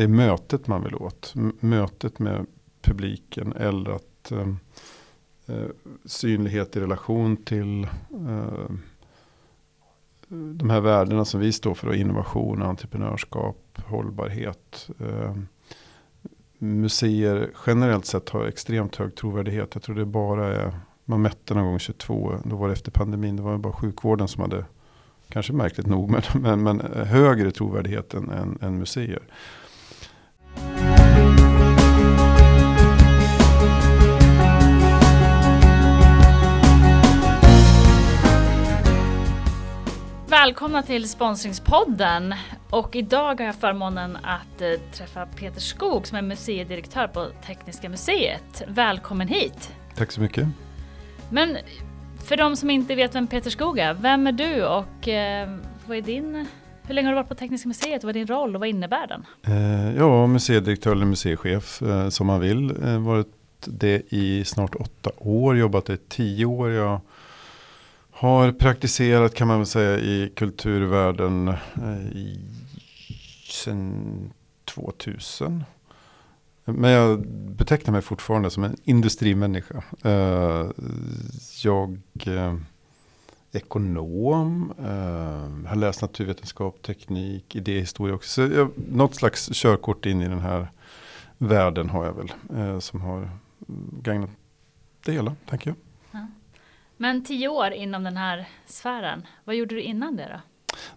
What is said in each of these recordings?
det är mötet man vill åt. Mötet med publiken eller att ehm, eh, synlighet i relation till eh, de här värdena som vi står för. Innovation, entreprenörskap, hållbarhet. Eh, museer generellt sett har extremt hög trovärdighet. Jag tror det bara är, man mätte någon gång 22, då var det efter pandemin, det var bara sjukvården som hade, kanske märkligt nog, men, men, men eh, högre trovärdighet än, än, än museer. Välkomna till Sponsringspodden. Och idag har jag förmånen att eh, träffa Peter Skog som är museidirektör på Tekniska museet. Välkommen hit! Tack så mycket. Men för de som inte vet vem Peter Skog är, vem är du och eh, vad är din hur länge har du varit på Tekniska museet? Vad är din roll och vad innebär den? Eh, ja, museidirektör eller museichef som man vill. Varit det i snart åtta år, jobbat i tio år. Jag har praktiserat kan man väl säga i kulturvärlden eh, sen 2000. Men jag betecknar mig fortfarande som en industrimänniska. Eh, jag är ekonom, eh, har läst naturvetenskap, teknik, idéhistoria också. Så jag, något slags körkort in i den här världen har jag väl. Eh, som har gagnat det hela, tänker jag. Men tio år inom den här sfären, vad gjorde du innan det då?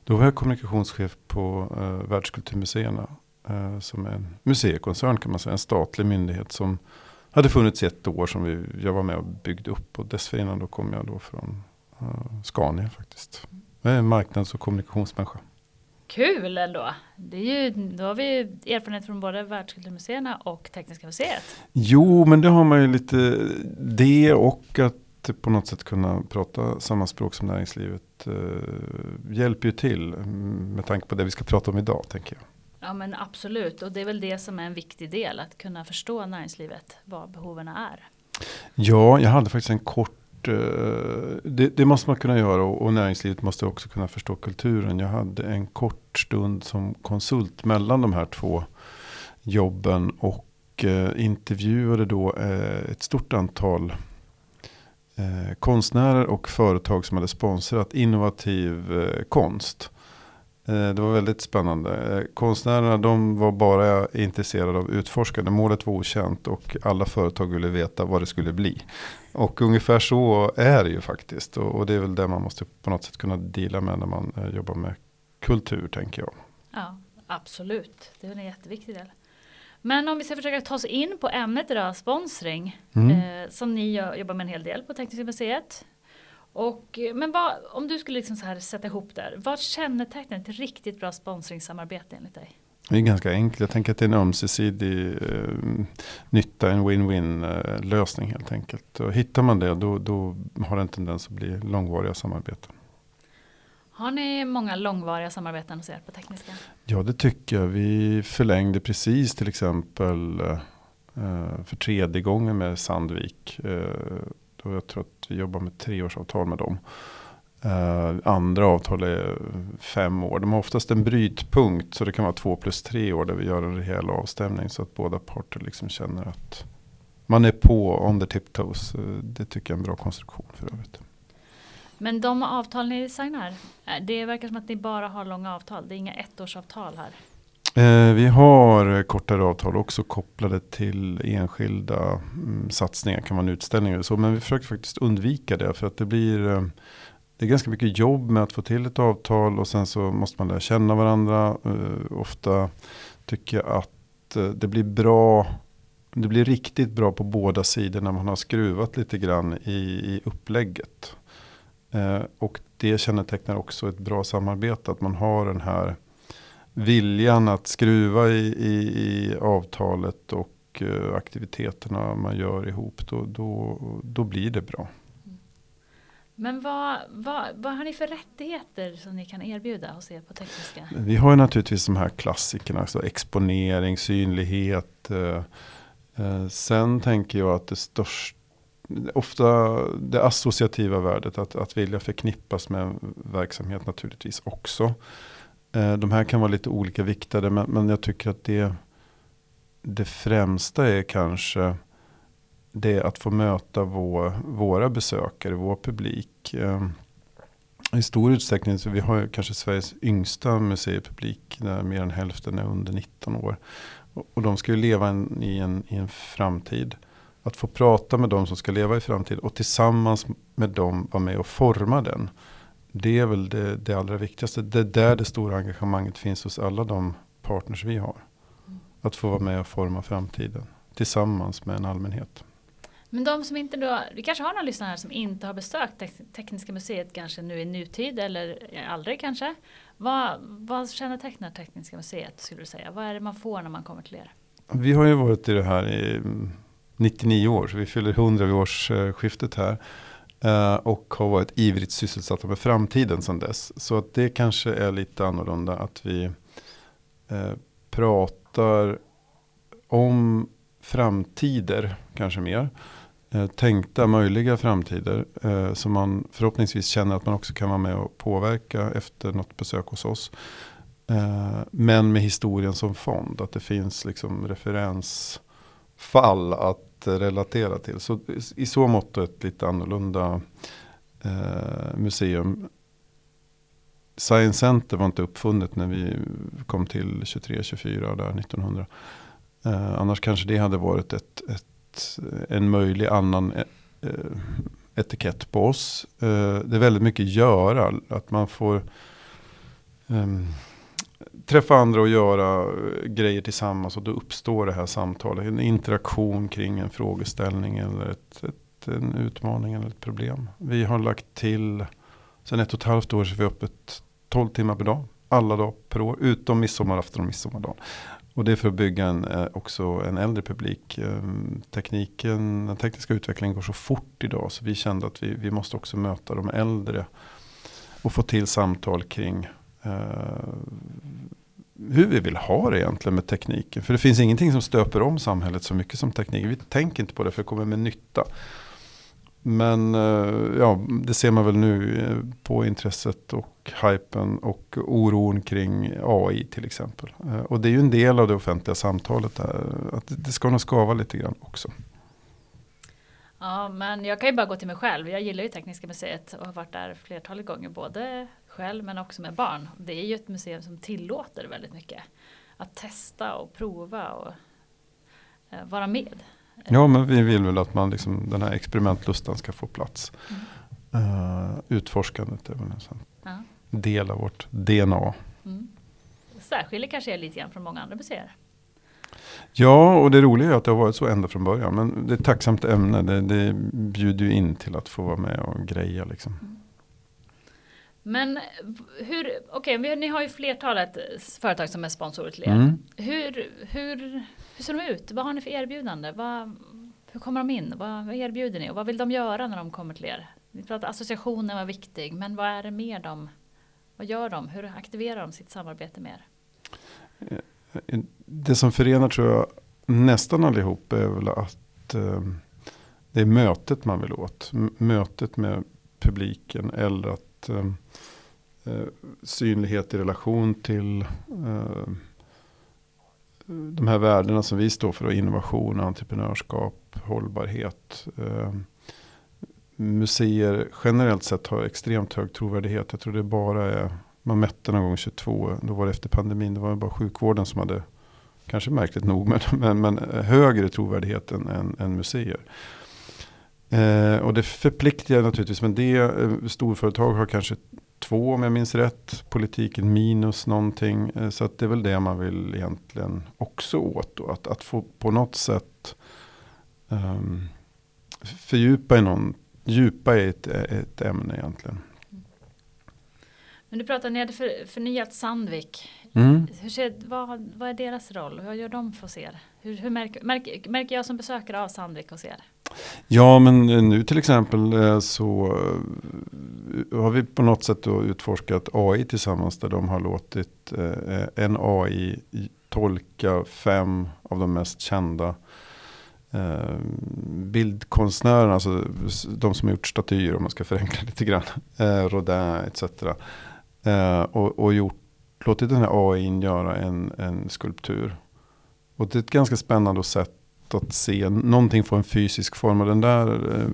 Då var jag kommunikationschef på uh, Världskulturmuseerna. Uh, som är en museikoncern kan man säga, en statlig myndighet som hade funnits i ett år som vi, jag var med och byggde upp. Och dessförinnan då kom jag då från uh, Scania faktiskt. Jag är marknads och kommunikationsmänniska. Kul ändå. Det är ju, då har vi erfarenhet från både Världskulturmuseerna och Tekniska museet. Jo, men det har man ju lite det och att på något sätt kunna prata samma språk som näringslivet eh, hjälper ju till med tanke på det vi ska prata om idag tänker jag. Ja men absolut och det är väl det som är en viktig del att kunna förstå näringslivet vad behoven är. Ja, jag hade faktiskt en kort eh, det, det, måste man kunna göra och, och näringslivet måste också kunna förstå kulturen. Jag hade en kort stund som konsult mellan de här två jobben och eh, intervjuade då eh, ett stort antal eh, konstnärer och företag som hade sponsrat innovativ eh, konst. Eh, det var väldigt spännande. Eh, konstnärerna de var bara intresserade av utforskande. Målet var okänt och alla företag ville veta vad det skulle bli. Och ungefär så är det ju faktiskt. Och, och det är väl det man måste på något sätt kunna dela med när man eh, jobbar med kultur tänker jag. Ja, absolut. Det är en jätteviktig del. Men om vi ska försöka ta oss in på ämnet idag, sponsring. Mm. Eh, som ni jobbar med en hel del på Tekniska museet. Och, eh, men vad, om du skulle liksom så här sätta ihop där. Vad kännetecknar ett riktigt bra sponsringssamarbete enligt dig? Det är ganska enkelt. Jag tänker att det är en ömsesidig eh, nytta, en win-win eh, lösning helt enkelt. Och hittar man det då, då har det en tendens att bli långvariga samarbeten. Har ni många långvariga samarbeten hos er på Tekniska? Ja det tycker jag. Vi förlängde precis till exempel eh, för tredje gången med Sandvik. Eh, då jag tror att vi jobbar med treårsavtal med dem. Eh, andra avtal är fem år. De har oftast en brytpunkt. Så det kan vara två plus tre år där vi gör en rejäl avstämning. Så att båda parter liksom känner att man är på on the tiptoes. Det tycker jag är en bra konstruktion för övrigt. Men de avtal ni signar, eh, det verkar som att ni bara har långa avtal. Det är inga ettårsavtal här. Eh, vi har eh, kortare avtal också kopplade till enskilda mm, satsningar. kan vara en utställning eller så. Men vi försöker faktiskt undvika det. För att det blir eh, det är ganska mycket jobb med att få till ett avtal. Och sen så måste man lära känna varandra. Eh, ofta tycker jag att det blir bra. Det blir riktigt bra på båda sidor när man har skruvat lite grann i, i upplägget. Eh, och det kännetecknar också ett bra samarbete. Att man har den här viljan att skruva i, i, i avtalet och eh, aktiviteterna man gör ihop. Då, då, då blir det bra. Men vad, vad, vad har ni för rättigheter som ni kan erbjuda hos er på Tekniska? Vi har ju naturligtvis de här klassikerna. Alltså exponering, synlighet. Eh, eh sen tänker jag att det största ofta det associativa värdet, att, att vilja förknippas med en verksamhet naturligtvis också. Eh, de här kan vara lite olika viktade, men, men jag tycker att det, det främsta är kanske det att få möta vår, våra besökare, vår publik. Eh, I stor utsträckning, så vi har kanske Sveriges yngsta museipublik, där mer än hälften är under 19 år. Och de ska ju leva en, i, en, i en framtid. Att få prata med de som ska leva i framtiden och tillsammans med dem vara med och forma den. Det är väl det, det allra viktigaste. Det är där det stora engagemanget finns hos alla de partners vi har. Att få vara med och forma framtiden tillsammans med en allmänhet. Men de som inte då, vi kanske har några lyssnare här som inte har besökt Tekniska museet kanske nu i nutid eller aldrig kanske. Vad, vad kännetecknar Tekniska museet skulle du säga? Vad är det man får när man kommer till er? Vi har ju varit i det här i 99 år, så vi fyller 100 vid årsskiftet här. Eh, och har varit ivrigt sysselsatta med framtiden sedan dess. Så att det kanske är lite annorlunda att vi eh, pratar om framtider kanske mer. Eh, tänkta möjliga framtider. Som man förhoppningsvis känner att man också kan vara med och påverka efter något besök hos oss. Men med historien som fond. Att det finns liksom referensfall att relatera till. Så i så mått ett lite annorlunda eh, museum. Science Center var inte uppfunnet när vi kom till 23-24 där 1900. Eh, annars kanske det hade varit ett, ett, en möjlig annan eh, eh etikett på oss. Eh, det är väldigt mycket göra. Att man får ehm, träffa andra och göra eh, grejer tillsammans. Och då uppstår det här samtalet. En interaktion kring en frågeställning eller ett, ett, en utmaning eller ett problem. Vi har lagt till, sen ett och ett halvt år så är vi öppet 12 timmar per dag. Alla dagar per år, utom midsommarafton och midsommardagen. Och det är för att bygga en, eh, också en äldre publik. Ehm, tekniken, den tekniska utvecklingen går så fort idag så vi kände att vi, vi måste också möta de äldre. Och få till samtal kring Eh, hur vi vill ha det egentligen med tekniken. För det finns ingenting som stöper om samhället så mycket som tekniken. Vi tänker inte på det för det kommer med nytta. Men eh, ja, det ser man väl nu eh, på intresset och hypen och oron kring AI till exempel. Eh, och det är ju en del av det offentliga samtalet där. Att det ska nog skava lite grann också. Ja, men jag kan ju bara gå till mig själv. Jag gillar ju Tekniska museet och har varit där flertalet gånger. Både själv men också med barn. Det är ju ett museum som tillåter väldigt mycket. Att testa och prova och vara med. Ja, men vi vill väl att man liksom, den här experimentlustan ska få plats. Mm. Uh, utforskandet är väl en sån ja. del av vårt DNA. Mm. Särskiljer kanske är lite grann från många andra museer. Ja, och det roliga är att det har varit så ända från början. Men det är ett tacksamt ämne. Det, det bjuder ju in till att få vara med och greja liksom. Mm. Men hur, okej, okay, ni har ju flertalet företag som är sponsorer till er. Mm. Hur, hur, hur ser de ut? Vad har ni för erbjudande? Vad, hur kommer de in? Vad, vad erbjuder ni? Och vad vill de göra när de kommer till er? Ni pratar associationen var viktig, men vad är det mer de, vad gör de? Hur aktiverar de sitt samarbete med er? Eh, det som förenar tror jag nästan allihop är väl att eh, det är mötet man vill åt. Mötet med publiken eller att eh, eh, synlighet i relation till eh, de här värdena som vi står för. Innovation, entreprenörskap, hållbarhet. Eh, museer generellt sett har extremt hög trovärdighet. Jag tror det bara är, man mätte någon gång 22, då var det efter pandemin, det var bara sjukvården som hade, kanske märkligt nog, men, men, men högre trovärdighet än, än, än museer. Eh, och det förpliktigar naturligtvis, men det eh, storföretag har kanske två om jag minns rätt. Politiken minus någonting. Eh, så att det är väl det man vill egentligen också åt. Då. Att, att få på något sätt um, fördjupa i någon, djupa i ett, ett ämne egentligen. Men du pratade, ni hade för, förnyat Sandvik. Mm. Hur ser, vad, vad är deras roll? Vad gör de för er? Hur, hur märker, märker, märker jag som besökare av Sandvik hos er? Ja, men eh, nu till exempel eh, så eh, har vi på något sätt då utforskat AI tillsammans där de har låtit en AI tolka fem av de mest kända bildkonstnärerna, alltså de som har gjort statyer om man ska förenkla lite grann, Rodin etc. Och, och gjort, låtit den här AI göra en, en skulptur och det är ett ganska spännande sätt att se någonting få en fysisk form. Och den där eh,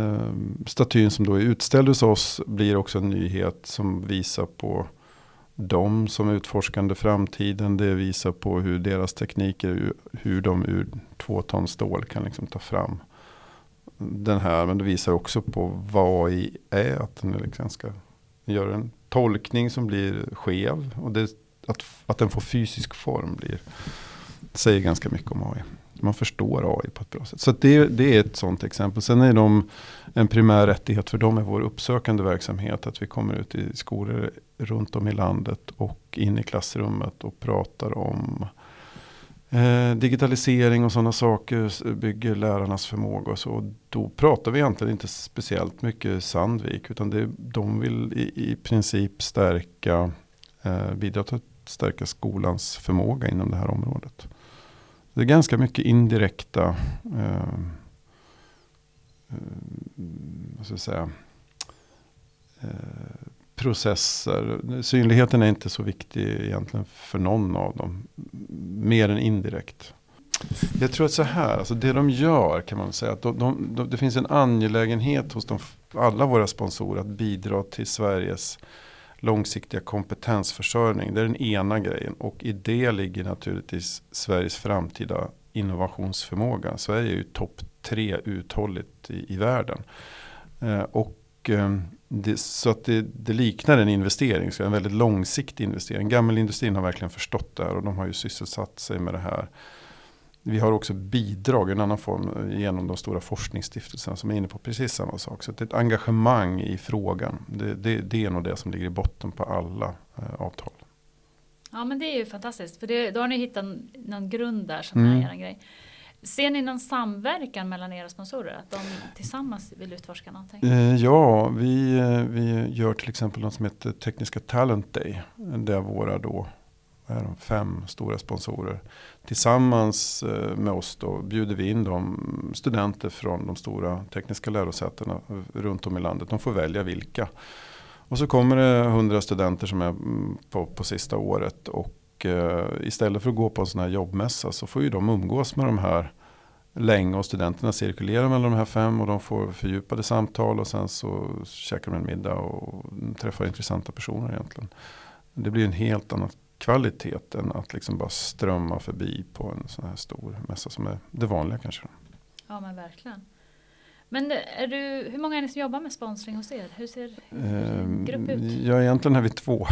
eh, statyn som då är utställd hos oss blir också en nyhet som visar på dem som utforskande framtiden. Det visar på hur deras tekniker, hur de ur två ton stål kan liksom ta fram den här. Men det visar också på vad AI är. Att den liksom ska göra en tolkning som blir skev. Och det, att, att den får fysisk form blir, säger ganska mycket om AI. Man förstår AI på ett bra sätt. Så det, det, är ett sånt exempel. Sen är de en primär rättighet för dem är vår uppsökande verksamhet. Att vi kommer ut i skolor runt om i landet och in i klassrummet och pratar om eh, digitalisering och sådana saker. Bygger lärarnas förmåga och så. Då pratar vi egentligen inte speciellt mycket Sandvik. Utan det, de vill i, i princip stärka, eh, bidra till att stärka skolans förmåga inom det här området. Det är ganska mycket indirekta eh, eh, vad ska jag säga, eh, processer. Synligheten är inte så viktig egentligen för någon av dem. Mer än indirekt. Jag tror att så här, alltså det de gör kan man säga. Att de, de, de, det finns en angelägenhet hos de, alla våra sponsorer att bidra till Sveriges långsiktiga kompetensförsörjning. Det är den ena grejen. Och i det ligger naturligtvis Sveriges framtida innovationsförmåga. Sverige är ju topp tre uthålligt i, i världen. Eh, och eh, det, så att det, det, liknar en investering, så en väldigt långsiktig investering. Gammelindustrin har verkligen förstått det här och de har ju sysselsatt sig med det här vi har också bidrag i en annan form genom de stora forskningsstiftelserna som är inne på precis samma sak. Så det är ett engagemang i frågan. Det, det, det är nog det som ligger i botten på alla eh, avtal. Ja men det är ju fantastiskt för det, då har ni hittat någon grund där som mm. är er grej. Ser ni någon samverkan mellan era sponsorer? Att de tillsammans vill utforska någonting? Eh, ja, vi, eh, vi gör till exempel något som heter Tekniska Talent Day. Där våra då är de fem stora sponsorer. Tillsammans eh, med oss då bjuder vi in de studenter från de stora tekniska lärosätena runt om i landet. De får välja vilka. Och så kommer det hundra studenter som är mm, på, på sista året. Och eh, istället för att gå på en sån här jobbmässa så får ju de umgås med de här länge. Och studenterna cirkulerar mellan de här fem och de får fördjupade samtal. Och sen så käkar de en middag och träffar intressanta personer egentligen. Det blir en helt annat kvalitet än att liksom bara strömma förbi på en sån här stor mässa som är det vanliga kanske. Ja men verkligen. Men är du, hur många är ni som jobbar med sponsring hos er? Hur ser um, grupp ut? Ja egentligen är vi två.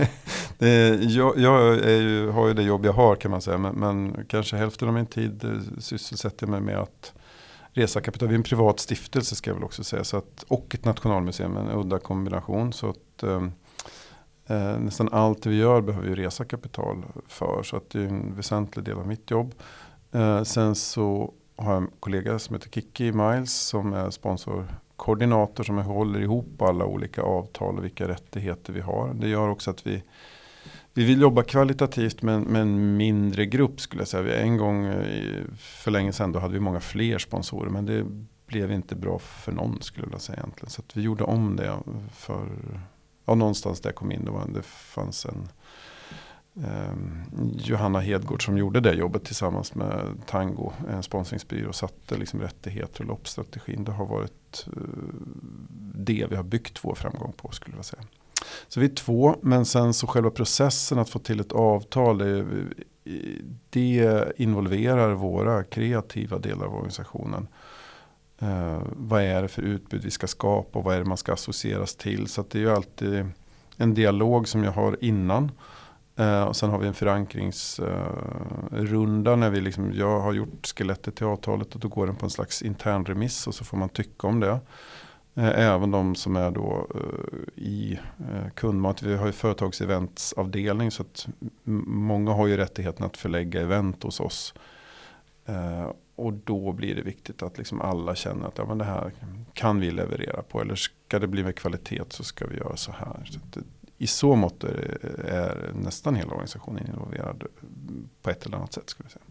är, jag, jag ju, har ju det jobb jag har kan man säga. Men, men, kanske hälften av min tid eh, sysselsätter jag mig med att resa kapital. Vi är en privat stiftelse ska jag väl också säga. Så att, och ett nationalmuseum, en udda kombination. Så att, um, Eh, nästan allt vi gör behöver vi resa kapital för. Så att det är en väsentlig del av mitt jobb. Eh, sen så har jag en kollega som heter Kiki Miles som är sponsorkoordinator som håller ihop alla olika avtal och vilka rättigheter vi har. Det gör också att vi vi vill jobba kvalitativt med, med en mindre grupp skulle jag säga. Vi en gång eh, för länge sedan då hade vi många fler sponsorer. Men det blev inte bra för någon skulle jag säga egentligen. Så vi gjorde om det för ja, någonstans där jag kom in, då var det fanns en eh, Johanna Hedgård som gjorde det jobbet tillsammans med Tango, en sponsringsbyrå, satte liksom rättigheter och loppstrategin. Det har varit eh, det vi har byggt vår framgång på skulle jag säga. Så vi är två, men sen så själva processen att få till ett avtal, det, det involverar våra kreativa delar av organisationen. Eh, vad är det för utbud vi ska skapa och vad är det man ska associeras till. Så det är ju alltid en dialog som jag har innan. Eh, och sen har vi en förankringsrunda eh, när vi liksom, jag har gjort skelettet till avtalet och då går den på en slags intern remiss och så får man tycka om det. Eh, även de som är då eh, i kundmat. Vi har ju företagseventsavdelning så att många har ju rättigheten att förlägga event hos oss. Och då blir det viktigt att liksom alla känner att ja, men det här kan vi leverera på. Eller ska det bli med kvalitet så ska vi göra så här. Så det, I så mått är, är, nästan hela organisationen involverad på ett eller annat sätt. Skulle jag säga.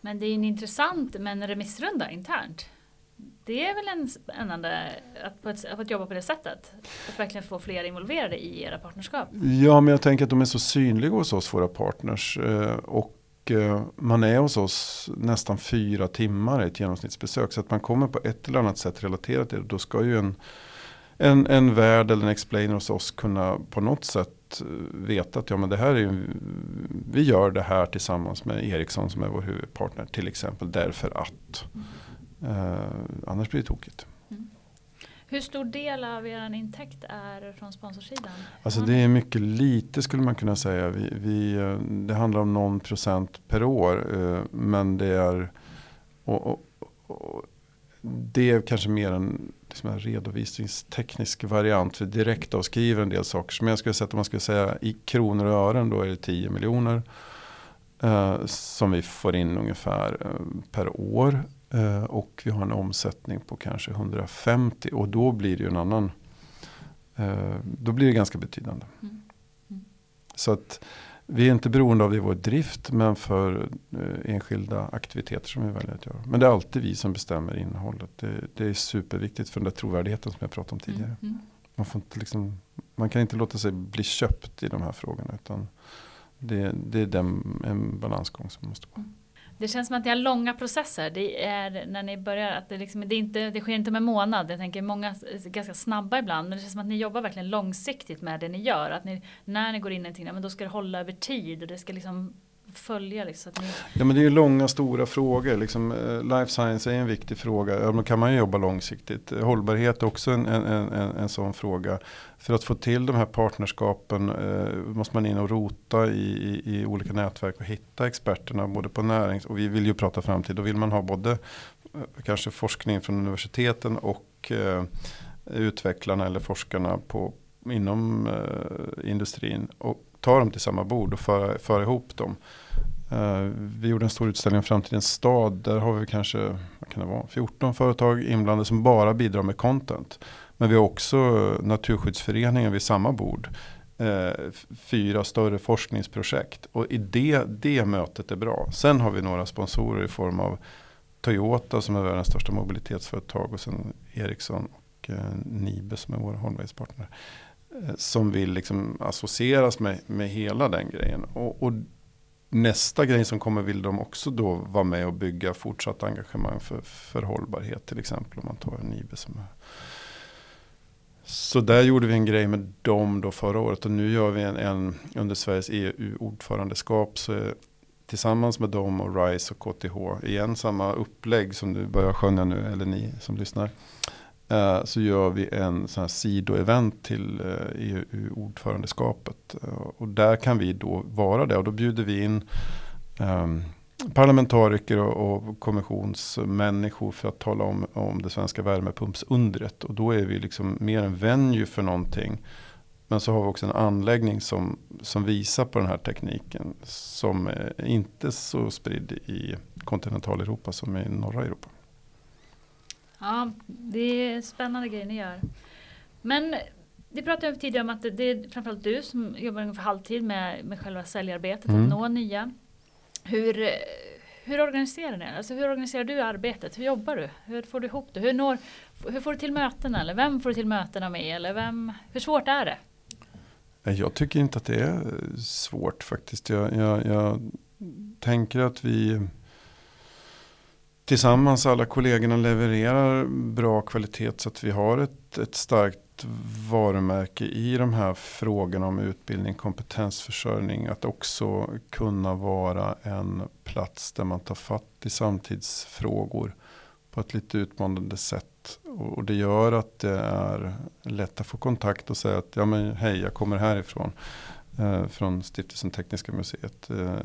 Men det är en intressant men remissrunda internt. Det är väl en spännande att, på ett, att jobba på det sättet? Att verkligen få fler involverade i era partnerskap? Ja, men jag tänker att de är så synliga hos oss, våra partners. Eh, och eh, man är hos oss nästan fyra timmar i ett genomsnittsbesök. Så att man kommer på ett eller annat sätt relaterat till det. Då ska ju en, en, en värd eller en explainer hos oss kunna på något sätt eh, veta att ja, men det här är ju, vi gör det här tillsammans med Ericsson som är vår huvudpartner till exempel. Därför att. Eh, annars blir det tokigt. Hur stor del av er intäkt är från sponsorsidan? Alltså det är mycket lite skulle man kunna säga. Vi, vi, eh, det handlar om någon procent per år. Eh, men det är och, och, och det är kanske mer en, liksom en redovisningsteknisk variant. För direkt avskriver en del saker. Men jag skulle säga att om man skulle säga i kronor och ören då är det 10 miljoner. Eh, som vi får in ungefär eh, per år. Eh, och vi har en omsättning på kanske 150 och då blir det ju en annan. Eh, då blir det ganska betydande. Mm. Mm. Så att vi är inte beroende av det i vår drift men för eh, enskilda aktiviteter som vi väljer att göra. Men det är alltid vi som bestämmer innehållet. Det, det är superviktigt för den där trovärdigheten som jag pratade om tidigare. Mm. mm. Man, får inte liksom, man kan inte låta sig bli köpt i de här frågorna. Utan det, det är den, en balansgång som måste gå. Det känns som att ni har långa processer. Det är när ni börjar att det, liksom, det, inte, det sker inte med månad. Jag tänker många är ganska snabba ibland. Men det känns som att ni jobbar verkligen långsiktigt med det ni gör. Att ni, när ni går in i någonting, men då ska det hålla över tid. Och det ska liksom följa? Liksom, ni... Ja men det är ju långa stora frågor. Liksom, eh, life science är en viktig fråga. Ja, då kan man ju jobba långsiktigt. Eh, hållbarhet är också en, en, en, en sån fråga. För att få till de här partnerskapen eh, måste man in och rota i, i, i, olika nätverk och hitta experterna både på närings och vi vill ju prata framtid. Då vill man ha både eh, kanske forskning från universiteten och eh, utvecklarna eller forskarna på, inom eh, industrin. Och ta dem till samma bord och föra, föra ihop dem. Uh, vi gjorde en stor utställning om framtidens stad. Där har vi kanske vad kan det vara, 14 företag inblandade som bara bidrar med content. Men vi har också Naturskyddsföreningen vid samma bord. Uh, fyra större forskningsprojekt. Och i det, det mötet är bra. Sen har vi några sponsorer i form av Toyota som är världens största mobilitetsföretag. Och sen Ericsson och eh, uh, Nibe som är våra hållbarhetspartner. Eh, som vill liksom associeras med, med hela den grejen. Och, och, nästa grej som kommer vill de också då vara med och bygga fortsatt engagemang för, för hållbarhet. Till exempel om man tar Nibe som är. Så där gjorde vi en grej med dem då förra året och nu gör vi en, en under Sveriges EU-ordförandeskap. Så tillsammans med dem och RISE och KTH, igen samma upplägg som du börjar skönja nu, eller ni som lyssnar. Eh, så gör vi en sån här sidoevent till eh, EU-ordförandeskapet. Eh, och där kan vi då vara det och då bjuder vi in um, parlamentariker och, och kommissionsmänniskor för att tala om, om det svenska värmepumpsundret. Och då är vi liksom mer en venue för någonting. Men så har vi också en anläggning som, som visar på den här tekniken. Som är inte så spridd i kontinentaleuropa som i norra Europa. Ja, det är spännande grejer ni gör. Men vi pratade tidigare om att det är framförallt du som jobbar ungefär halvtid med, med själva säljarbetet, mm. att nå nya. Hur, hur organiserar ni alltså Hur organiserar du arbetet? Hur jobbar du? Hur får du ihop det? Hur, når, hur får du till mötena? Eller vem får du till mötena med? Eller vem, hur svårt är det? Jag tycker inte att det är svårt faktiskt. Jag, jag, jag tänker att vi tillsammans alla kollegorna levererar bra kvalitet så att vi har ett, ett starkt varumärke i de här frågorna om utbildning, kompetensförsörjning. Att också kunna vara en plats där man tar fatt i samtidsfrågor på ett lite utmanande sätt. Och det gör att det är lätt att få kontakt och säga att ja men hej jag kommer härifrån Eh, från Stiftelsen Tekniska Museet. Eh,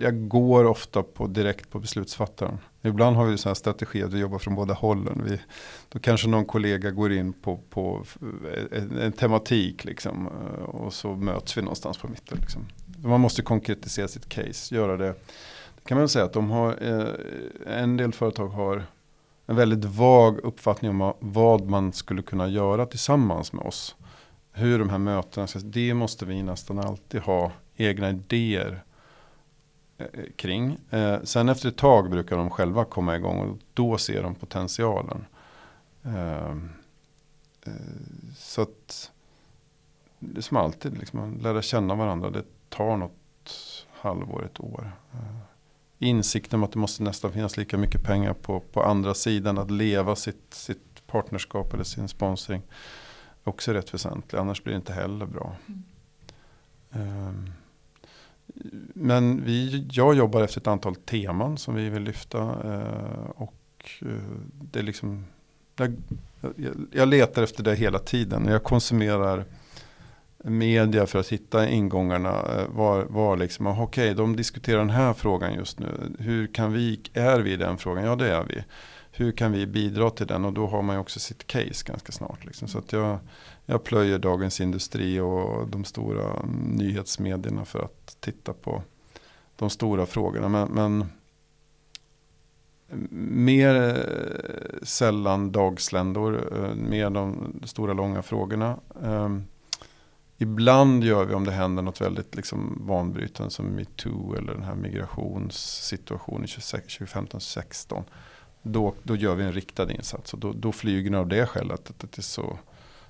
jag går ofta på, direkt på beslutsfattaren. Ibland har vi så här strategi att vi jobbar från båda hållen. Vi, då kanske någon kollega går in på, på eh, en, en tematik liksom, och så möts vi någonstans på mitten. Liksom. Man måste konkretisera sitt case, göra det. Det kan man säga att de har, en del företag har en väldigt vag uppfattning om vad man skulle kunna göra tillsammans med oss hur de här mötena ska det måste vi nästan alltid ha egna idéer eh, kring. Eh, sen efter ett tag brukar de själva komma igång och då ser de potentialen. Ehm, eh, så att det är som alltid, liksom, lära känna varandra. Det tar något halvår, ett år. Insikten om att det måste nästan finnas lika mycket pengar på, på andra sidan. Att leva sitt, sitt partnerskap eller sin sponsring. Också rätt väsentlig, annars blir det inte heller bra. Mm. Men vi, jag jobbar efter ett antal teman som vi vill lyfta. Eh, och eh, det är liksom, jag, jag, letar efter det hela tiden. Jag konsumerar media för att hitta ingångarna. Eh, var, var liksom, ah, okej, okay, de diskuterar den här frågan just nu. Hur kan vi, är vi i den frågan? Ja, det är vi. Hur kan vi bidra till den? Och då har man ju också sitt case ganska snart. Liksom. Så att jag, jag plöjer Dagens Industri och de stora nyhetsmedierna för att titta på de stora frågorna. Men, men mer eh, sällan dagsländor, eh, mer de stora långa frågorna. Ehm, ibland gör vi om det händer något väldigt liksom banbrytande som metoo eller den här migrationssituationen 2015-16. Då, då gör vi en riktad insats och då, då flyger den av det skälet att det är så,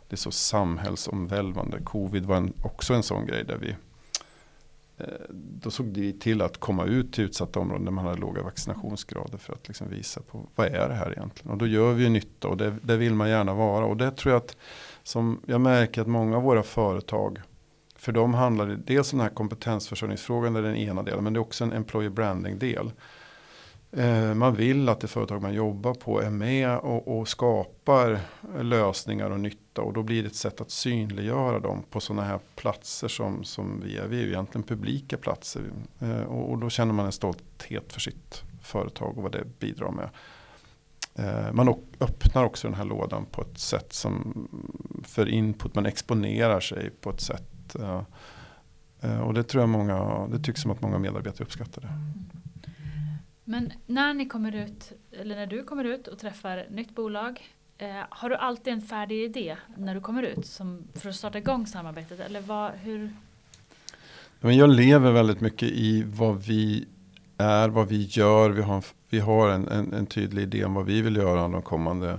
det är så samhällsomvälvande. Covid var en, också en sån grej där vi eh, då såg vi till att komma ut till utsatta områden där man hade låga vaccinationsgrader för att liksom visa på vad är det här egentligen. Och då gör vi nytta och det, det vill man gärna vara. Och det tror jag att som jag märker att många av våra företag, för dem handlar det dels om den här kompetensförsörjningsfrågan, det är den ena delen, men det är också en employer branding del. Eh, man vill att det företag man jobbar på är med och, och, skapar lösningar och nytta och då blir det ett sätt att synliggöra dem på sådana här platser som, som vi är. Vi är ju egentligen publika platser eh, och, och, då känner man en stolthet för sitt företag och vad det bidrar med. Eh, man öppnar också den här lådan på ett sätt som för input, man exponerar sig på ett sätt. Och det tror jag många, det tycks som att många medarbetare uppskattar det. Mm. Men när ni kommer ut, eller när du kommer ut och träffar nytt bolag, eh, har du alltid en färdig idé när du kommer ut som, för att starta igång samarbetet? Eller vad, hur? jag lever väldigt mycket i vad vi är, vad vi gör. Vi har, vi har en, en, en tydlig idé om vad vi vill göra de kommande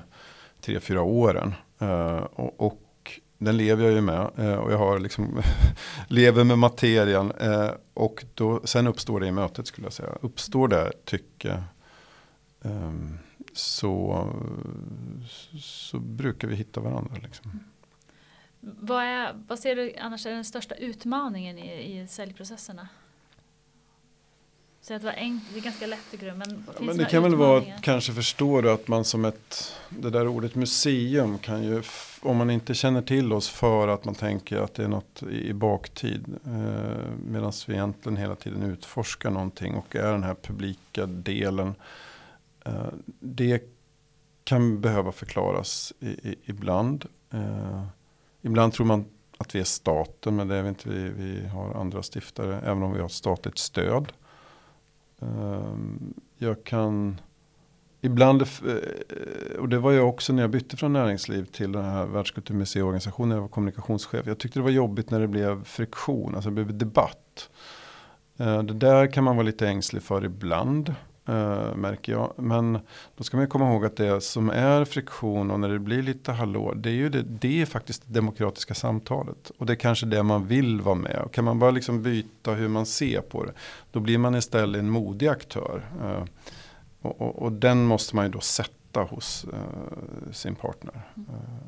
tre, fyra åren. Uh, och, och, den lever jag ju med. Eh, och jag har liksom lever med materian. Eh, och då, sen uppstår det i mötet skulle jag säga. Uppstår det tycke. Ehm, så, så brukar vi hitta varandra. Liksom. Vad, är, vad ser du annars är den största utmaningen i, i säljprocesserna? Så att det, var en, det är ganska lätt tycker du. Men, ja, men det kan väl vara att kanske förstå att man som ett, det där ordet museum kan ju, om man inte känner till oss för att man tänker att det är något i, i baktid. Eh, Medan vi egentligen hela tiden utforskar någonting och är den här publika delen. Eh, det kan behöva förklaras i, i, ibland. Eh, ibland tror man att vi är staten men det är vi inte. Vi, vi har andra stiftare även om vi har statligt stöd. Ehm, jag kan ibland, eh, och det var jag också när jag bytte från näringsliv till den här världskulturmuseiorganisationen, jag var kommunikationschef. Jag tyckte det var jobbigt när det blev friktion, alltså det blev debatt. Ehm, det där kan man vara lite ängslig för ibland eh, märker jag. Men då ska man komma ihåg att det som är friktion och när det blir lite hallå. Det är ju det, det är faktiskt det demokratiska samtalet. Och det är kanske det man vill vara med. Och kan man bara liksom byta hur man ser på det. Då blir man istället en modig aktör. Eh, och, och, och, den måste man ju då sätta hos eh, sin partner. Eh,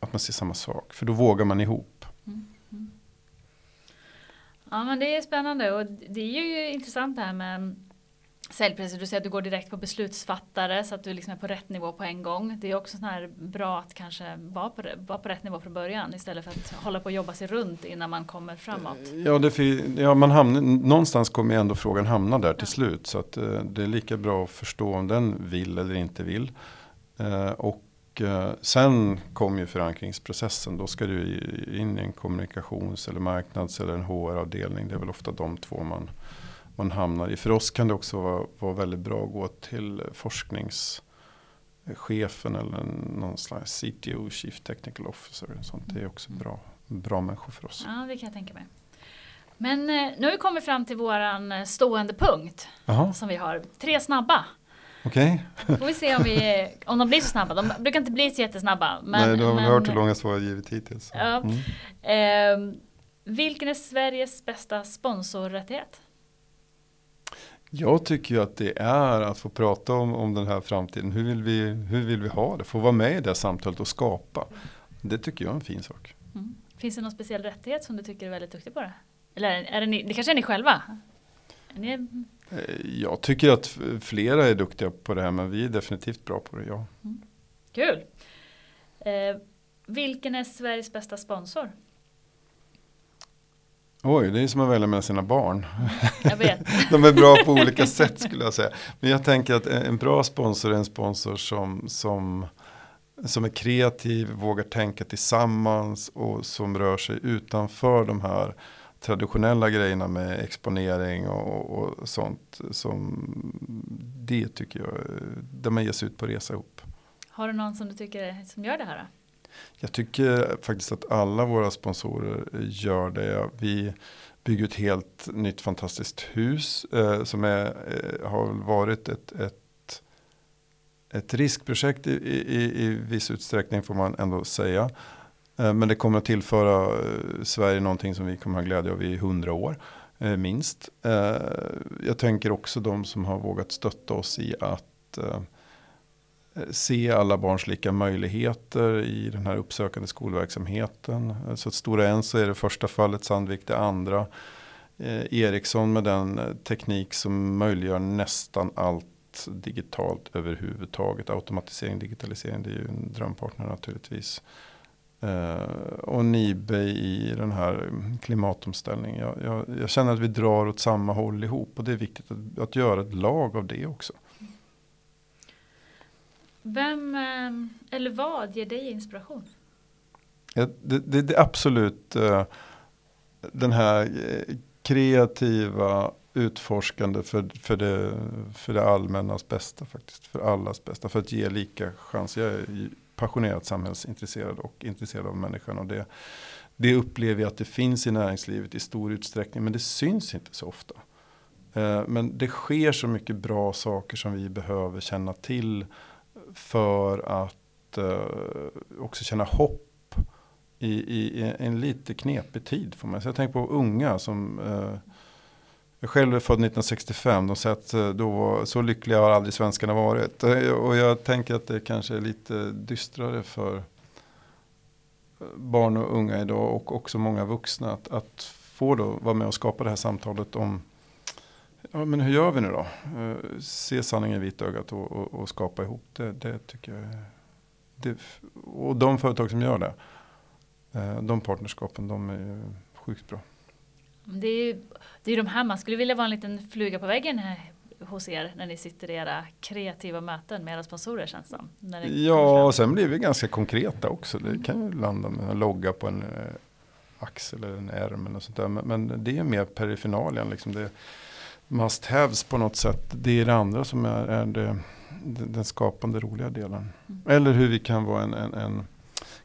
att man ser samma sak. För då vågar man ihop. Mm. Ja men det är spännande och det är ju intressant det här med säljprocess, du säger att du går direkt på beslutsfattare så att du liksom är på rätt nivå på en gång. Det är också här bra att kanske vara på, vara på rätt nivå från början istället för att hålla på och jobba sig runt innan man kommer framåt. Ja, det, ja man hamnar, någonstans kommer ändå frågan hamna där till ja. slut så att uh, det är lika bra att förstå om den vill eller inte vill. Uh, och sen kommer ju förankringsprocessen. Då ska du in i en kommunikations eller marknads eller en HR-avdelning. Det är väl ofta de två man man hamnar i. För oss kan det också vara, vara väldigt bra att gå till forskningschefen eller någon slags CTO, Chief Technical Officer. Sånt. Det är också bra, bra människor för oss. Ja, det kan jag tänka mig. Men eh, nu har vi kommit fram till våran eh, stående punkt. Aha. Som vi har. Tre snabba. Okej. Okay. Får vi se om, vi, om de blir så snabba. De brukar inte bli så jättesnabba. Men, Nej, du har väl hört hur långa svar jag givit hittills. Ja. Mm. Eh, vilken är Sveriges bästa sponsorrättighet? Jag tycker ju att det är att få prata om, om den här framtiden. Hur vill, vi, hur vill vi ha det? Få vara med i det samtalet och skapa. Det tycker jag är en fin sak. Mm. Finns det någon speciell rättighet som du tycker är väldigt duktig på det? Eller är det, ni, det kanske är ni själva? Är ni... Eh, jag tycker att flera är duktiga på det här men vi är definitivt bra på det, ja. Mm. Kul! Eh, vilken är Sveriges bästa sponsor? Oj, det är som att välja mellan sina barn. Jag vet. De är bra på olika sätt skulle jag säga. Men jag tänker att en bra sponsor är en sponsor som, som, som är kreativ, vågar tänka tillsammans och som rör sig utanför de här traditionella grejerna med exponering och, och sånt. Som det tycker jag, där man ger sig ut på resa ihop. Har du någon som du tycker som gör det här? Då? Jag tycker faktiskt att alla våra sponsorer gör det. Vi bygger ett helt nytt fantastiskt hus eh, som är, eh, har varit ett, ett, ett riskprojekt i, i, i viss utsträckning får man ändå säga. Eh, men det kommer att tillföra eh, Sverige någonting som vi kommer att ha glädje av i hundra år. Eh, minst. Eh, jag tänker också de som har vågat stötta oss i att eh, se alla barns lika möjligheter i den här uppsökande skolverksamheten. Så att Stora Enso är det första fallet, Sandvik det andra. Eh, Ericsson med den eh, teknik som möjliggör nästan allt digitalt överhuvudtaget. Automatisering, digitalisering, det är ju en drömpartner naturligtvis. Eh, och Nibe i den här klimatomställningen. Jag, jag, jag, känner att vi drar åt samma håll ihop och det är viktigt att, att göra ett lag av det också. Vem eh, eller vad ger dig inspiration? Ja, det, det, det absolut eh, den här eh, kreativa utforskande för, för, det, för det allmännas bästa faktiskt. För allas bästa. För att ge lika chans. Jag är passionerat samhällsintresserad och intresserad av människan. Och det, det upplever jag att det finns i näringslivet i stor utsträckning. Men det syns inte så ofta. Men det sker så mycket bra saker som vi behöver känna till för att eh, också känna hopp i, i, i, en lite knepig tid. Får man. Så jag tänker på unga som eh, jag själv är född 1965. De säger att eh, då var, så lyckliga har aldrig svenskarna varit. Eh, och jag tänker att det kanske är lite dystrare för eh, barn och unga idag och också många vuxna. Att, att få då vara med och skapa det här samtalet om Ja, men hur gör vi nu då? Uh, se sanningen i vitögat och, och, och, skapa ihop det. Det tycker jag det, Och de företag som gör det. Uh, de partnerskapen, de är sjukt bra. Det är ju det är de här man skulle vilja vara en liten fluga på väggen här hos er när ni sitter i era kreativa möten med era sponsorer känns det Ja, och sen blir vi ganska konkreta också. Det kan ju landa med en logga på en eh, axel eller en ärm eller sånt där. Men, men det är mer perifinalien. Liksom det, must haves på något sätt. Det är det andra som är, är det, den skapande roliga delen. Mm. Eller hur vi kan vara en, en, en,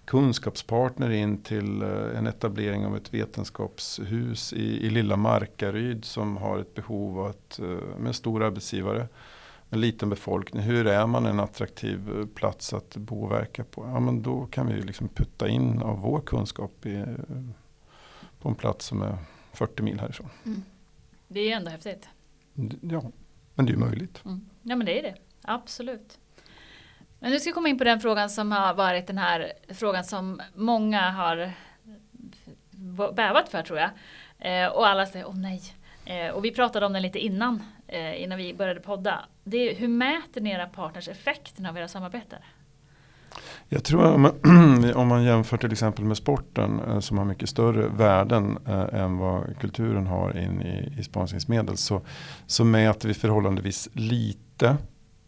kunskapspartner in till eh, en etablering av ett vetenskapshus i, i lilla Markaryd som har ett behov av att, eh, med en stor arbetsgivare. En liten befolkning. Hur är man en attraktiv eh, plats att bo och verka på? Ja, men då kan vi liksom putta in av vår kunskap i, på en plats som är 40 mil härifrån. Mm. Det är ju ändå häftigt. Ja, men det är ju möjligt. Mm. Ja, men det är det. Absolut. Men nu ska jag komma in på den frågan som har varit den här frågan som många har bävat för tror jag. Eh, och alla säger åh nej. Eh, och vi pratade om den lite innan, eh, innan vi började podda. Det är, hur mäter ni era partners effekten av era samarbeten? Jag tror om man, om man jämför till exempel med sporten eh, som har mycket större värden eh, än vad kulturen har in i, i sponsringsmedel så, så mäter vi förhållandevis lite.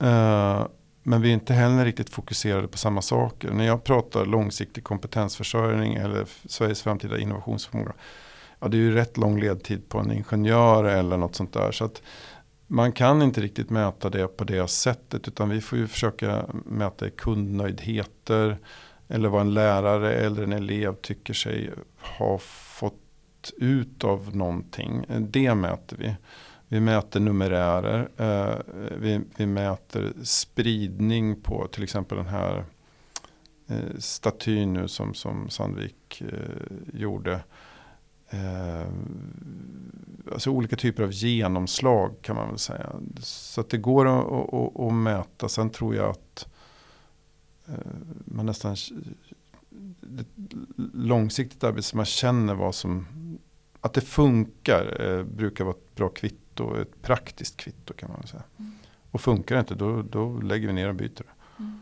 Eh, men vi är inte heller riktigt fokuserade på samma saker. När jag pratar långsiktig kompetensförsörjning eller Sveriges framtida innovationsförmåga. Ja, det är ju rätt lång ledtid på en ingenjör eller något sånt där. Så att, man kan inte riktigt mäta det på det sättet utan vi får ju försöka mäta kundnöjdheter eller vad en lärare eller en elev tycker sig ha fått ut av någonting. Det mäter vi. Vi mäter numerärer. Eh, vi, vi mäter spridning på till exempel den här eh, statyn nu som, som Sandvik eh, gjorde eh, alltså olika typer av genomslag kan man väl säga. Så att det går att, att, att mäta. Sen tror jag att eh, man nästan långsiktigt arbete så man känner vad som att det funkar eh, brukar vara ett bra kvitto, ett praktiskt kvitto kan man säga. Mm. Och funkar det inte då, då lägger vi ner och byter. Mm.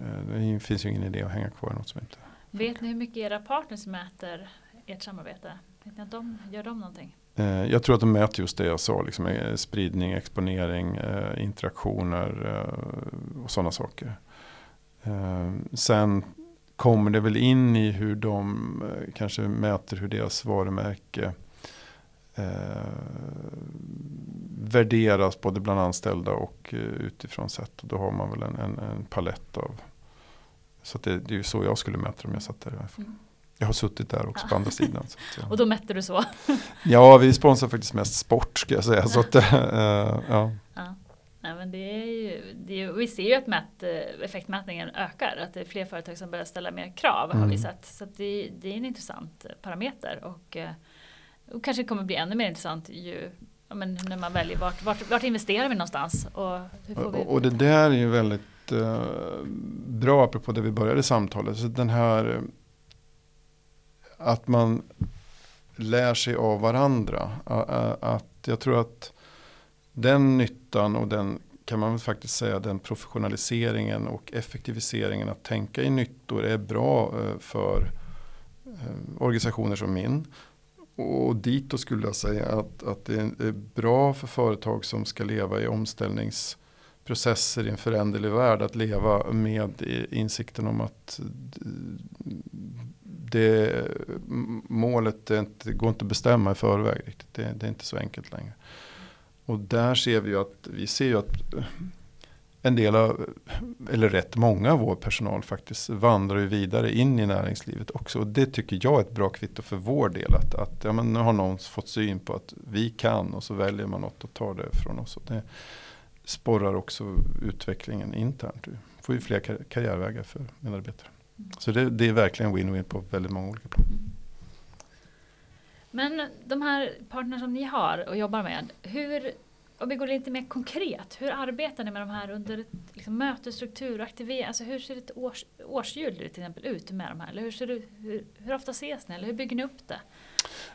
Eh, det finns ju ingen idé att hänga kvar i något som inte Vet ni hur mycket era partners mäter ert samarbete? Att de, gör de någonting? Eh, jag tror att de mäter just det jag sa, liksom, eh, spridning, exponering, interaktioner och sådana saker. Sen kommer det väl in i hur de kanske mäter hur deras varumärke värderas både bland anställda och utifrån sett. Och då har man väl en, en, en palett av så det, det, är ju så jag skulle mäta dem. Jag satt där. Mm. Jag har suttit där också ja. på andra sidan. Så och då mätte du så? ja, vi sponsrar faktiskt mest sport ska jag säga. Så att, ja. ja. Nej, men det är ju, det är, vi ser ju att mät, eh, effektmätningen ökar. Att det är fler företag som börjar ställa mer krav mm. har vi mm. sett. Så det, det, är en intressant parameter. Och, eh, och kanske kommer bli ännu mer intressant ju men när man väljer vart, vart, vart investerar vi någonstans. Och, hur får vi... och det där är ju väldigt eh, bra apropå det vi började samtalet. Så den här eh, att man lär sig av varandra. Att jag tror att den nyttan och den kan man faktiskt säga den professionaliseringen och effektiviseringen att tänka i nyttor är bra för organisationer som min. Och dit då skulle jag säga att, att det är bra för företag som ska leva i omställningsprocesser i en föränderlig värld att leva med insikten om att det, målet det inte, går inte att bestämma i förväg. Riktigt. Det, det, är inte så enkelt längre. Och där ser vi ju att, vi ser ju att eh, en del av, eller rätt många av vår personal faktiskt vandrar ju vidare in i näringslivet också. Och det tycker jag är ett bra kvitto för vår del. Att, att ja, men nu har någon fått syn på att vi kan och så väljer man något och tar det från oss. Och det, sporrar också utvecklingen internt. Du får ju fler kar karriärvägar för medarbetare. Så det, det, är verkligen win-win på väldigt många olika plan. Men de här partners som ni har och jobbar med, hur, om vi går lite mer konkret, hur arbetar ni med de här under liksom, mötesstruktur och aktivering? Alltså hur ser ett års, årsjul till exempel ut med de här? Eller hur, ser det, hur, hur ofta ses ni? Eller hur bygger ni upp det?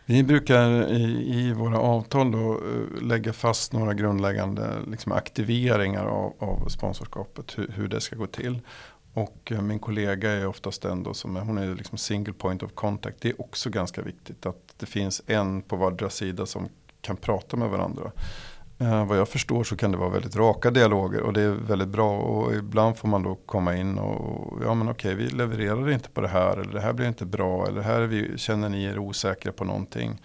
Vi brukar i, i, våra avtal då eh, lägga fast några grundläggande liksom, aktiveringar av, av sponsorskapet, hur, hur, det ska gå till. Och eh, min kollega är oftast den då som är, hon är liksom single point of contact. Det är också ganska viktigt att det finns en på vardera sida som kan prata med varandra. Eh, vad jag förstår så kan det vara väldigt raka dialoger och det är väldigt bra. Och ibland får man då komma in och ja men okej vi levererar inte på det här eller det här blir inte bra eller här vi, känner ni er osäkra på någonting.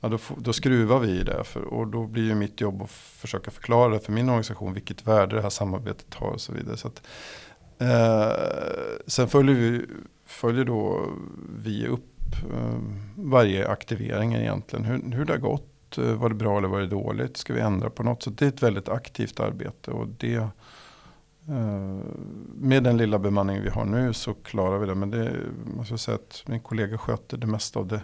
Ja, då, då skruvar vi i det för, och då blir ju mitt jobb att försöka förklara det för min organisation vilket värde det här samarbetet har och så vidare. Så att, eh, sen följer vi följer då vi upp eh, varje aktivering egentligen, hur, hur det har gått eh, var det bra eller var det dåligt? Ska vi ändra på något? Så det är ett väldigt aktivt arbete. Och det, eh, med den lilla bemanning vi har nu så klarar vi det. Men det man ska säga att min kollega sköter det mesta av det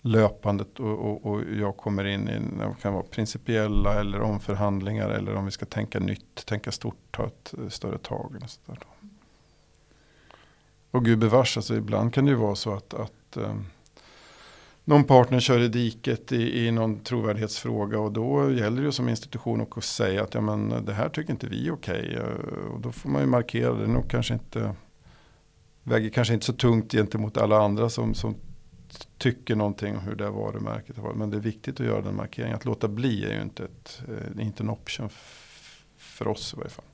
löpandet och, och, och jag kommer in i kan vara principiella eller omförhandlingar eller om vi ska tänka nytt, tänka stort, ta ett större tag. Och, så där och gud bevars, alltså ibland kan det ju vara så att, att eh, någon partner kör i diket i, i någon trovärdighetsfråga och då gäller det som institution att säga att ja, men det här tycker inte vi är okej. Okay. Och då får man ju markera det. Nog kanske inte, väger kanske inte så tungt gentemot alla andra som, som tycker någonting om hur det varumärket har varit. Men det är viktigt att göra den markeringen. Att låta bli är ju inte, ett, eh, inte en option för oss i varje fall.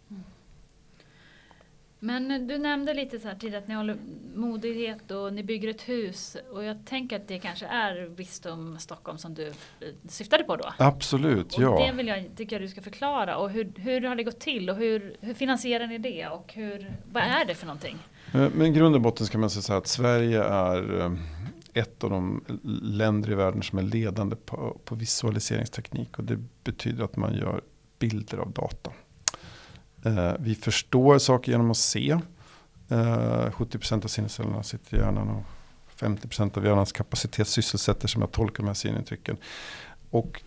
Men du nämnde lite så här tidigare att ni håller modighet och ni bygger ett hus. Och jag tänker att det kanske är Vistum Stockholm som du eh, syftade på då? Absolut, och ja. Det vill jag, tycker jag du ska förklara. Och hur, hur har det gått till och hur, hur finansierar ni det? Och hur, vad är det för någonting? Eh, men i grund och botten ska man säga att Sverige är eh, ett av de länder i världen som är ledande på, på visualiseringsteknik. Och det betyder att man gör bilder av data. Eh, vi förstår saker genom att se. Eh, 70% av sinnescellerna sitter i hjärnan och 50% av Hjärnans kapacitet sysselsätter sig med att tolka de här synintrycken. Och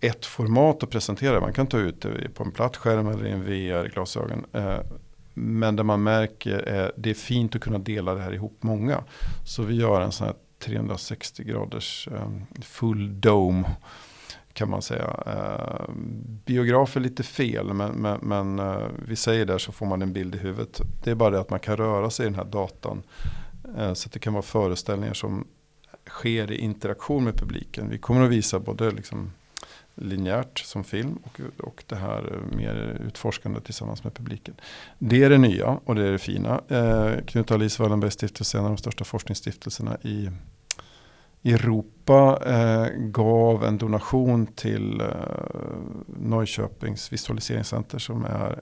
ett format att presentera, man kan ta ut det på en platt skärm eller i en VR-glasögon. Eh, men där man märker att det är fint att kunna dela det här ihop många. Så vi gör en sån här 360 graders eh, full dome kan man säga. Eh, biograf är lite fel men, men, men eh, vi säger där så får man en bild i huvudet. Det är bara det att man kan röra sig i den här datan. Eh, så att det kan vara föreställningar som sker i interaktion med publiken. Vi kommer att visa både liksom linjärt som film och, och det här eh, mer utforskande tillsammans med publiken. Det är det nya och det är det fina. Eh, Knut Alice Wallenbergs stiftelse, är en av de största forskningsstiftelserna i Europa eh, gav en donation till eh, Norrköpings visualiseringscenter som är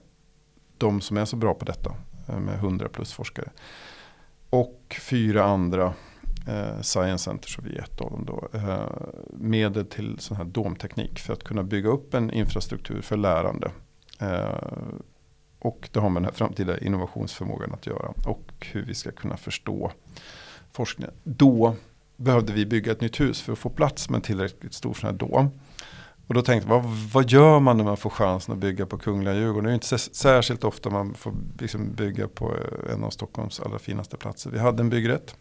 de som är så bra på detta eh, med 100 plus forskare. Och fyra andra eh, Science centers och vi är ett av dem då, eh, medel till sån här domteknik för att kunna bygga upp en infrastruktur för lärande. Eh, och det har med den här framtida innovationsförmågan att göra och hur vi ska kunna förstå forskningen. Då behövde vi bygga ett nytt hus för att få plats med en tillräckligt stor sån här dom. Och då tänkte jag, vad, vad gör man när man får chansen att bygga på Kungliga Djurgården? Det är inte särskilt ofta man får liksom bygga på eh, en av Stockholms allra finaste platser. Vi hade en byggrätt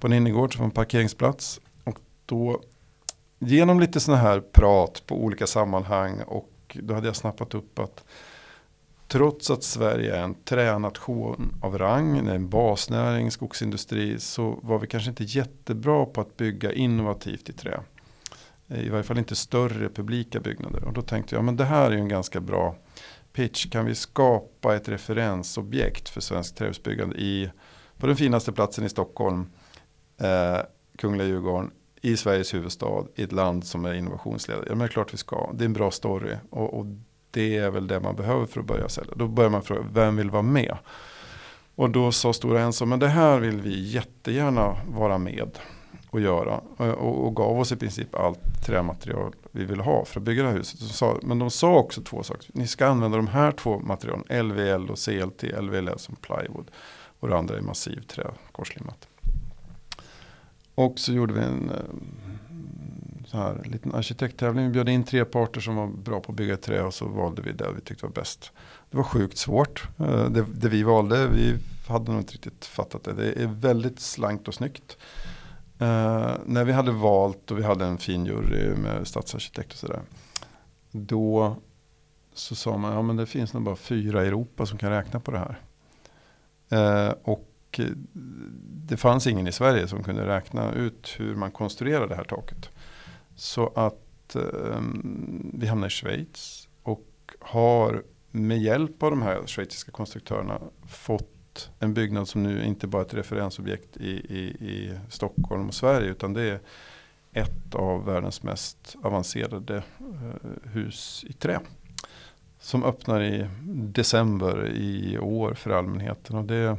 på en innergård som var en parkeringsplats. Och då genom lite sådana här prat på olika sammanhang och då hade jag snappat upp att trots att Sverige är en tränation av rang, en basnäring, skogsindustri, så var vi kanske inte jättebra på att bygga innovativt i trä. Eh, I varje fall inte större publika byggnader. Och då tänkte jag, men det här är ju en ganska bra pitch. Kan vi skapa ett referensobjekt för svenskt trähusbyggande i, på den finaste platsen i Stockholm, eh, Kungliga Djurgården, i Sveriges huvudstad, i ett land som är innovationsledare. Ja, men det är klart vi ska. Det är en bra story. Och, och det är väl det man behöver för att börja sälja. Då börjar man fråga, vem vill vara med? Och då sa Stora Enso, men det här vill vi jättegärna vara med och göra. Eh, och, och gav oss i princip allt trämaterial vi ville ha för att bygga det här huset. Sa, men de sa också två saker. Ni ska använda de här två materialen, LVL och CLT. LVL är som plywood och det andra är massivt trä, korslimmat. Och så gjorde vi en eh, så här, liten arkitekttävling. Vi bjöd in tre parter som var bra på att bygga trä och så valde vi det vi tyckte var bäst. Det var sjukt svårt. Eh, det, det vi valde, vi hade nog inte riktigt fattat det. Det är väldigt slankt och snyggt. Uh, när vi hade valt och vi hade en fin jury med stadsarkitekt och sådär. Då så sa man, ja men det finns nog bara fyra i Europa som kan räkna på det här. Uh, och det fanns ingen i Sverige som kunde räkna ut hur man konstruerar det här taket. Så att eh, vi hamnar i Schweiz och har med hjälp av de här schweiziska konstruktörerna fått en byggnad som nu inte bara är ett referensobjekt i, i, i Stockholm och Sverige utan det är ett av världens mest avancerade eh, hus i trä. Som öppnar i december i år för allmänheten. Och det,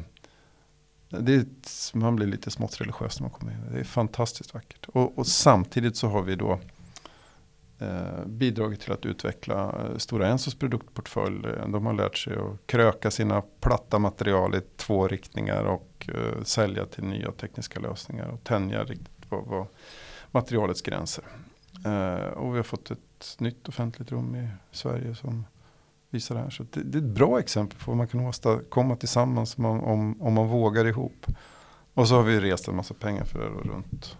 det, man blir lite smått religiös när man kommer in. Det är fantastiskt vackert. Och, och samtidigt så har vi då eh, bidragit till att utveckla eh, Stora Ensos produktportfölj. De har lärt sig att kröka sina platta material i två riktningar och eh, sälja till nya tekniska lösningar och tänja riktigt på, på materialets gränser. Eh, och vi har fått ett nytt offentligt rum i Sverige som visar det här. Så det, det, är ett bra exempel på vad man kan åstadkomma tillsammans om, om, om man vågar ihop. Och så har vi rest en massa pengar för det runt.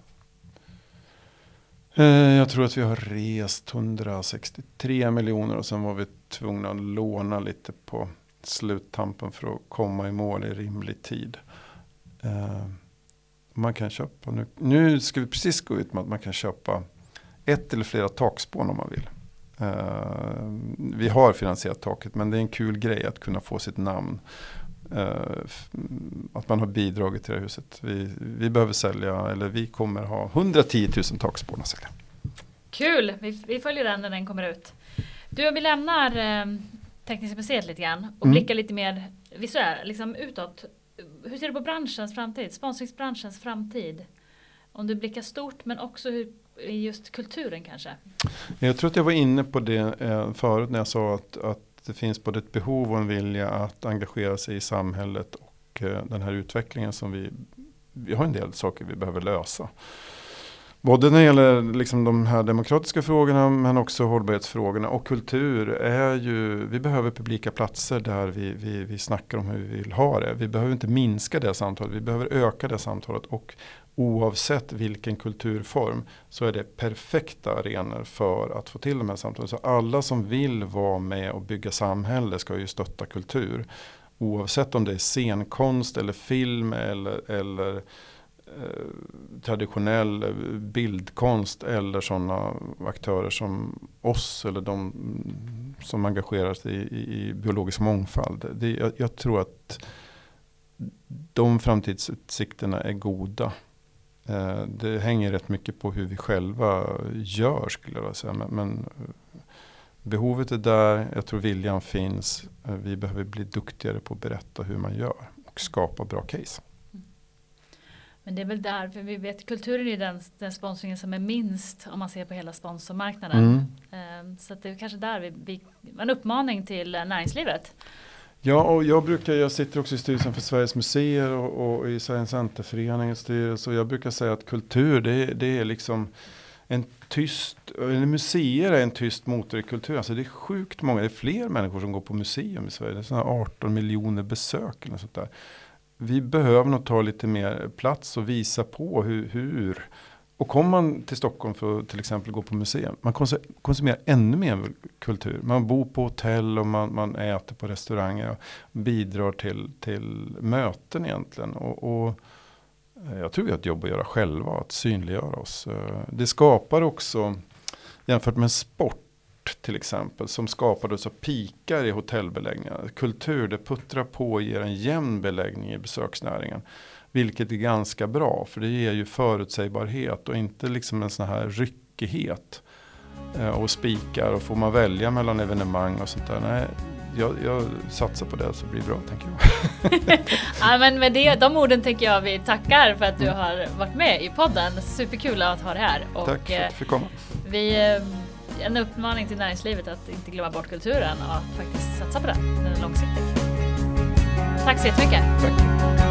Eh, jag tror att vi har rest 163 miljoner och sen var vi tvungna att låna lite på sluttampen för att komma i mål i rimlig tid. Eh, man kan köpa, nu, nu ska vi precis gå ut med att man kan köpa ett eller flera takspån om man vill. Uh, vi har finansierat taket men det är en kul grej att kunna få sitt namn. Uh, att man har bidragit till det här huset. Vi, vi behöver sälja, eller vi kommer ha 110 000 takspån att sälja. Kul, vi, vi följer den när den kommer ut. Du, vi lämnar eh, Tekniska museet lite grann och mm. blickar lite mer visuellt, liksom utåt. Hur ser du på branschens framtid, sponsringsbranschens framtid? Om du blickar stort men också hur i just kulturen kanske? Jag tror att jag var inne på det eh, förut när jag sa att, att det finns både ett behov och en vilja att engagera sig i samhället och eh, den här utvecklingen som vi vi har en del saker vi behöver lösa. Både när det gäller liksom de här demokratiska frågorna men också hållbarhetsfrågorna och kultur är ju, vi behöver publika platser där vi, vi, vi snackar om hur vi vill ha det. Vi behöver inte minska det samtalet, vi behöver öka det samtalet och oavsett vilken kulturform så är det perfekta arenor för att få till de här samtalen. Så alla som vill vara med och bygga samhälle ska ju stötta kultur. Oavsett om det är scenkonst eller film eller, eller eh, traditionell bildkonst eller sådana aktörer som oss eller de som engagerar sig i, i, i biologisk mångfald. Det, jag, jag tror att de framtidsutsikterna är goda. Eh, det hänger rätt mycket på hur vi själva gör skulle jag säga. Men, men, eh, behovet är där, jag tror viljan finns. Eh, vi behöver bli duktigare på att berätta hur man gör och skapa bra case. Men det är väl där, för vi vet kulturen är den, den sponsringen som är minst om man ser på hela sponsormarknaden. Mm. Så det är kanske där vi, vi, en uppmaning till näringslivet. Ja, och jag, brukar, jag sitter också i styrelsen för Sveriges museer och, och i Science Center-föreningens styrelse. Och jag brukar säga att kultur det, det är liksom en tyst, eller museer är en tyst motor i kulturen. Alltså det är sjukt många, det är fler människor som går på museum i Sverige. Det är sådana 18 miljoner besök eller sånt där. Vi behöver nog ta lite mer plats och visa på hur, hur och kommer man till Stockholm för att till exempel gå på museum. Man konsumerar ännu mer kultur. Man bor på hotell och man, man äter på restauranger. Och bidrar till, till möten egentligen. Och, och eh, jag tror vi har ett jobb att göra själva. Att synliggöra oss. Eh, det skapar också. Jämfört med sport till exempel. Som skapades av pikar i hotellbeläggningar. Kultur det puttrar på och ger en jämn beläggning i besöksnäringen. Vilket är ganska bra för det ger ju förutsägbarhet och inte liksom en sån här ryckighet. Eh, och spikar och får man välja mellan evenemang och sånt där. Nej, jag, jag satsar på det så blir det bra tänker jag. ja, men med det, de orden tänker jag vi tackar för att du mm. har varit med i podden. Superkul att ha dig här. Och Tack för att du fick komma. Vi, eh, en uppmaning till näringslivet att inte glömma bort kulturen och faktiskt satsa på den. Den är långsiktig. Tack så jättemycket. Tack.